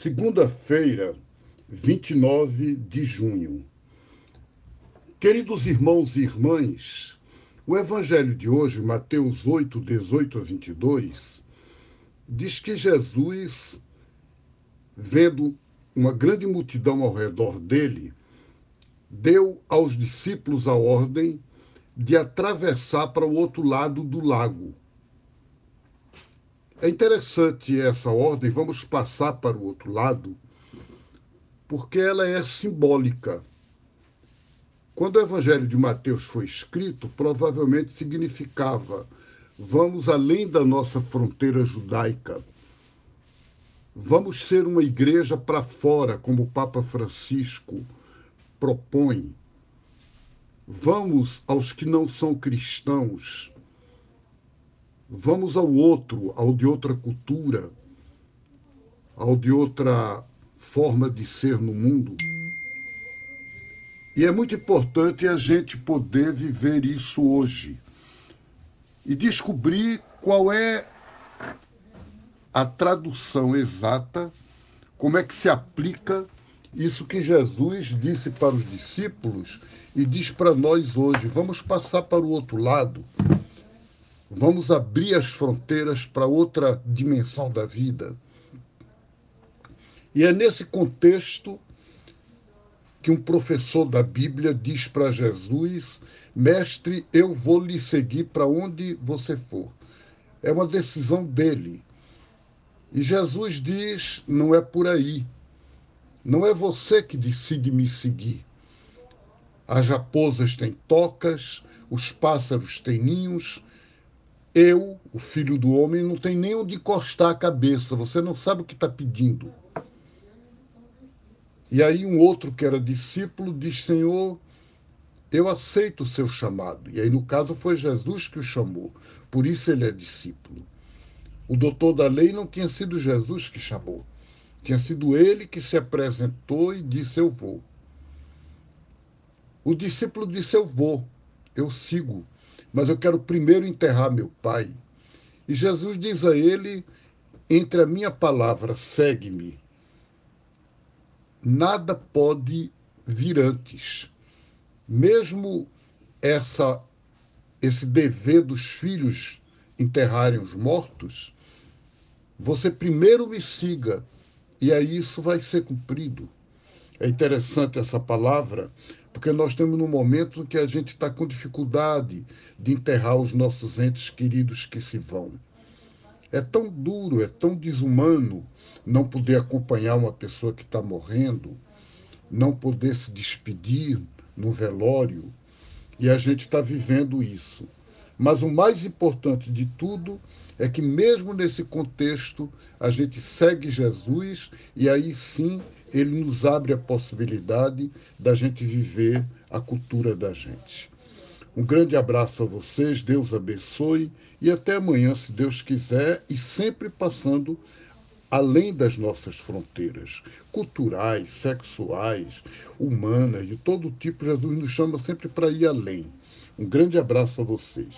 Segunda-feira, 29 de junho. Queridos irmãos e irmãs, o evangelho de hoje, Mateus 8, 18 a 22, diz que Jesus, vendo uma grande multidão ao redor dele, deu aos discípulos a ordem de atravessar para o outro lado do lago é interessante essa ordem, vamos passar para o outro lado, porque ela é simbólica. Quando o Evangelho de Mateus foi escrito, provavelmente significava: vamos além da nossa fronteira judaica. Vamos ser uma igreja para fora, como o Papa Francisco propõe. Vamos aos que não são cristãos Vamos ao outro, ao de outra cultura, ao de outra forma de ser no mundo. E é muito importante a gente poder viver isso hoje e descobrir qual é a tradução exata, como é que se aplica isso que Jesus disse para os discípulos e diz para nós hoje. Vamos passar para o outro lado. Vamos abrir as fronteiras para outra dimensão da vida. E é nesse contexto que um professor da Bíblia diz para Jesus: Mestre, eu vou lhe seguir para onde você for. É uma decisão dele. E Jesus diz: não é por aí. Não é você que decide me seguir. As raposas têm tocas, os pássaros têm ninhos, eu, o filho do homem, não tem nem onde encostar a cabeça, você não sabe o que está pedindo. E aí um outro que era discípulo diz: Senhor, eu aceito o seu chamado. E aí, no caso, foi Jesus que o chamou. Por isso ele é discípulo. O doutor da lei não tinha sido Jesus que chamou. Tinha sido ele que se apresentou e disse: Eu vou. O discípulo disse: Eu vou, eu sigo mas eu quero primeiro enterrar meu pai. E Jesus diz a ele: entre a minha palavra, segue-me, nada pode vir antes. Mesmo essa esse dever dos filhos enterrarem os mortos, você primeiro me siga, e aí isso vai ser cumprido. É interessante essa palavra, porque nós estamos num momento que a gente está com dificuldade de enterrar os nossos entes queridos que se vão. É tão duro, é tão desumano não poder acompanhar uma pessoa que está morrendo, não poder se despedir no velório, e a gente está vivendo isso. Mas o mais importante de tudo é que, mesmo nesse contexto, a gente segue Jesus e aí sim ele nos abre a possibilidade da gente viver a cultura da gente. Um grande abraço a vocês, Deus abençoe e até amanhã, se Deus quiser, e sempre passando além das nossas fronteiras culturais, sexuais, humanas, de todo tipo. Jesus nos chama sempre para ir além. Um grande abraço a vocês.